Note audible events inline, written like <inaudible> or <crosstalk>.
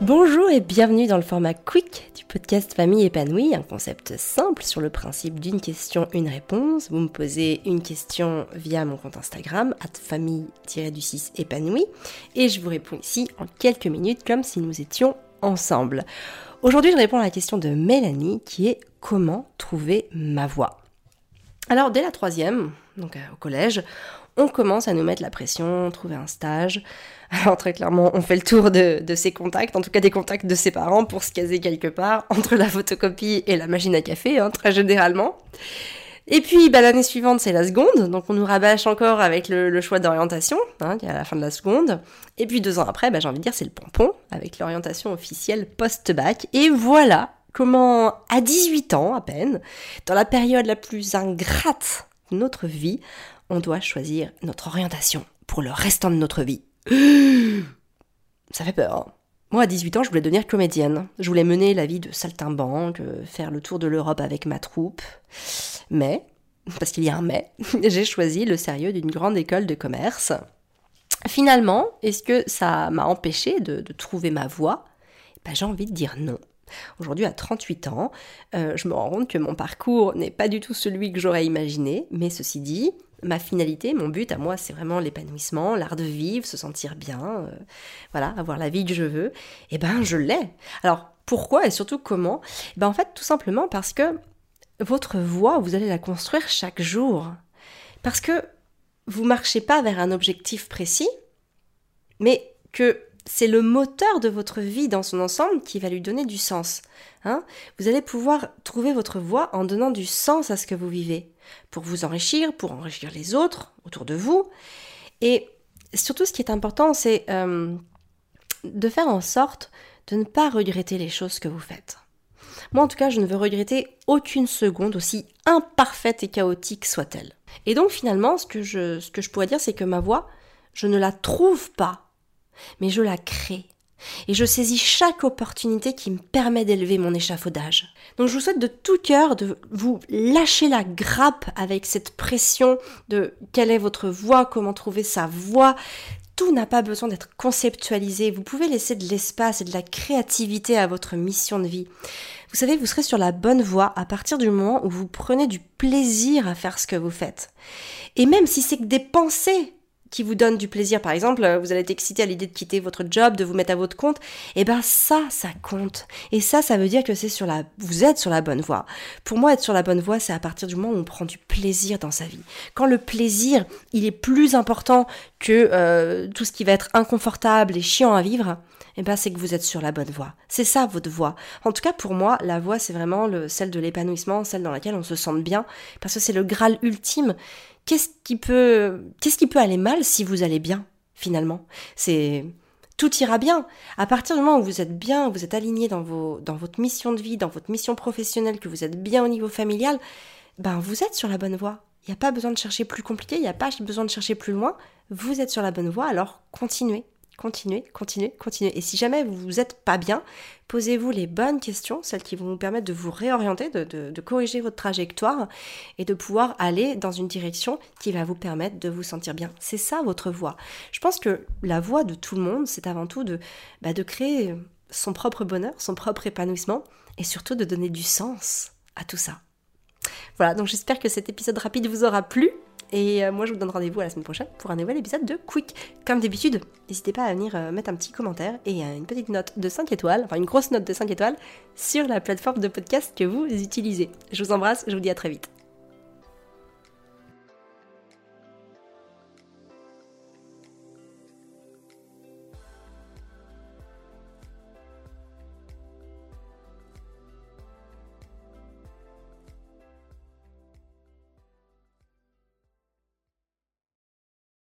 Bonjour et bienvenue dans le format quick du podcast Famille épanouie, un concept simple sur le principe d'une question, une réponse. Vous me posez une question via mon compte Instagram, at famille-du-6 épanouie, et je vous réponds ici en quelques minutes comme si nous étions ensemble. Aujourd'hui, je réponds à la question de Mélanie qui est comment trouver ma voix? Alors, dès la troisième, donc euh, au collège, on commence à nous mettre la pression, trouver un stage. <laughs> Alors très clairement, on fait le tour de, ses contacts, en tout cas des contacts de ses parents pour se caser quelque part <laughs> entre la photocopie et la machine à café, hein, très généralement. Et puis bah, l'année suivante, c'est la seconde, donc on nous rabâche encore avec le, choix d'orientation, hein, à la fin de la seconde. Et puis deux ans après, bah, j'ai envie de dire, c'est le pompon, avec l'orientation officielle post-bac. Et voilà comment, à 18 ans à peine, dans la période la plus ingrate de notre vie, on doit choisir notre orientation pour le restant de notre vie. <gasps> Ça fait peur. Hein. Moi, à 18 ans, je voulais devenir comédienne. Je voulais mener la vie de saltimbanque, faire le tour de l'Europe avec ma troupe. Mais, parce qu'il y a un mais, <laughs> j'ai choisi le sérieux d'une grande école de commerce. Finalement, est-ce que ça m'a empêché de, trouver ma voie? Ben, J'ai envie de dire non. Aujourd'hui, à 38 ans, euh, je me rends compte que mon parcours n'est pas du tout celui que j'aurais imaginé, mais ceci dit, ma finalité, mon but à moi, c'est vraiment l'épanouissement, l'art de vivre, se sentir bien, euh, voilà, avoir la vie que je veux. Et eh ben, je l'ai. Alors, pourquoi et surtout comment? Eh ben, en fait, tout simplement parce que votre voie, vous allez la construire chaque jour. Parce que vous marchez pas vers un objectif précis, mais que c'est le moteur de votre vie dans son ensemble qui va lui donner du sens. Hein vous allez pouvoir trouver votre voie en donnant du sens à ce que vous vivez, pour vous enrichir, pour enrichir les autres autour de vous. Et surtout, ce qui est important, c'est euh, de faire en sorte de ne pas regretter les choses que vous faites. Moi, en tout cas, je ne veux regretter aucune seconde, aussi imparfaite et chaotique soit-elle. Et donc, finalement, ce que je, ce que je pourrais dire, c'est que ma voix, je ne la trouve pas mais je la crée. Et je saisis chaque opportunité qui me permet d'élever mon échafaudage. Donc je vous souhaite de tout cœur de vous lâcher la grappe avec cette pression de quelle est votre voix, comment trouver sa voix. Tout n'a pas besoin d'être conceptualisé. Vous pouvez laisser de l'espace et de la créativité à votre mission de vie. Vous savez, vous serez sur la bonne voie à partir du moment où vous prenez du plaisir à faire ce que vous faites. Et même si c'est que des pensées qui vous donne du plaisir, par exemple, euh, vous allez être excité à l'idée de quitter votre job, de vous mettre à votre compte, et eh ben ça, ça compte. Et ça, ça veut dire que c'est sur la, vous êtes sur la bonne voie. Pour moi, être sur la bonne voie, c'est à partir du moment où on prend du plaisir dans sa vie. Quand le plaisir, il est plus important que euh, tout ce qui va être inconfortable et chiant à vivre, et eh ben c'est que vous êtes sur la bonne voie. C'est ça votre voie. En tout cas, pour moi, la voie, c'est vraiment le, celle de l'épanouissement, celle dans laquelle on se sente bien, parce que c'est le graal ultime qu'est-ce qui peut, aller mal si vous allez bien, finalement? C'est, tout ira bien. À partir du moment où vous êtes bien, vous êtes aligné dans votre mission de vie, dans votre mission professionnelle, que vous êtes bien au niveau familial, ben, vous êtes sur la bonne voie. Il n'y a pas besoin de chercher plus compliqué, il n'y a pas besoin de chercher plus loin. Vous êtes sur la bonne voie, alors continuez. Continuez, continuez, continuez. Et si jamais vous vous êtes pas bien, posez-vous les bonnes questions, celles qui vont vous permettre de vous réorienter, de, corriger votre trajectoire et de pouvoir aller dans une direction qui va vous permettre de vous sentir bien. C'est ça votre voie. Je pense que la voie de tout le monde, c'est avant tout de, bah, de créer son propre bonheur, son propre épanouissement et surtout de donner du sens à tout ça. Voilà, donc j'espère que cet épisode rapide vous aura plu. Et euh, moi, je vous donne rendez-vous à la semaine prochaine pour un nouvel épisode de Quick. Comme d'habitude, n'hésitez pas à venir euh, mettre un petit commentaire et euh, une petite note de 5 étoiles, enfin une grosse note de 5 étoiles, sur la plateforme de podcast que vous utilisez. Je vous embrasse, je vous dis à très vite.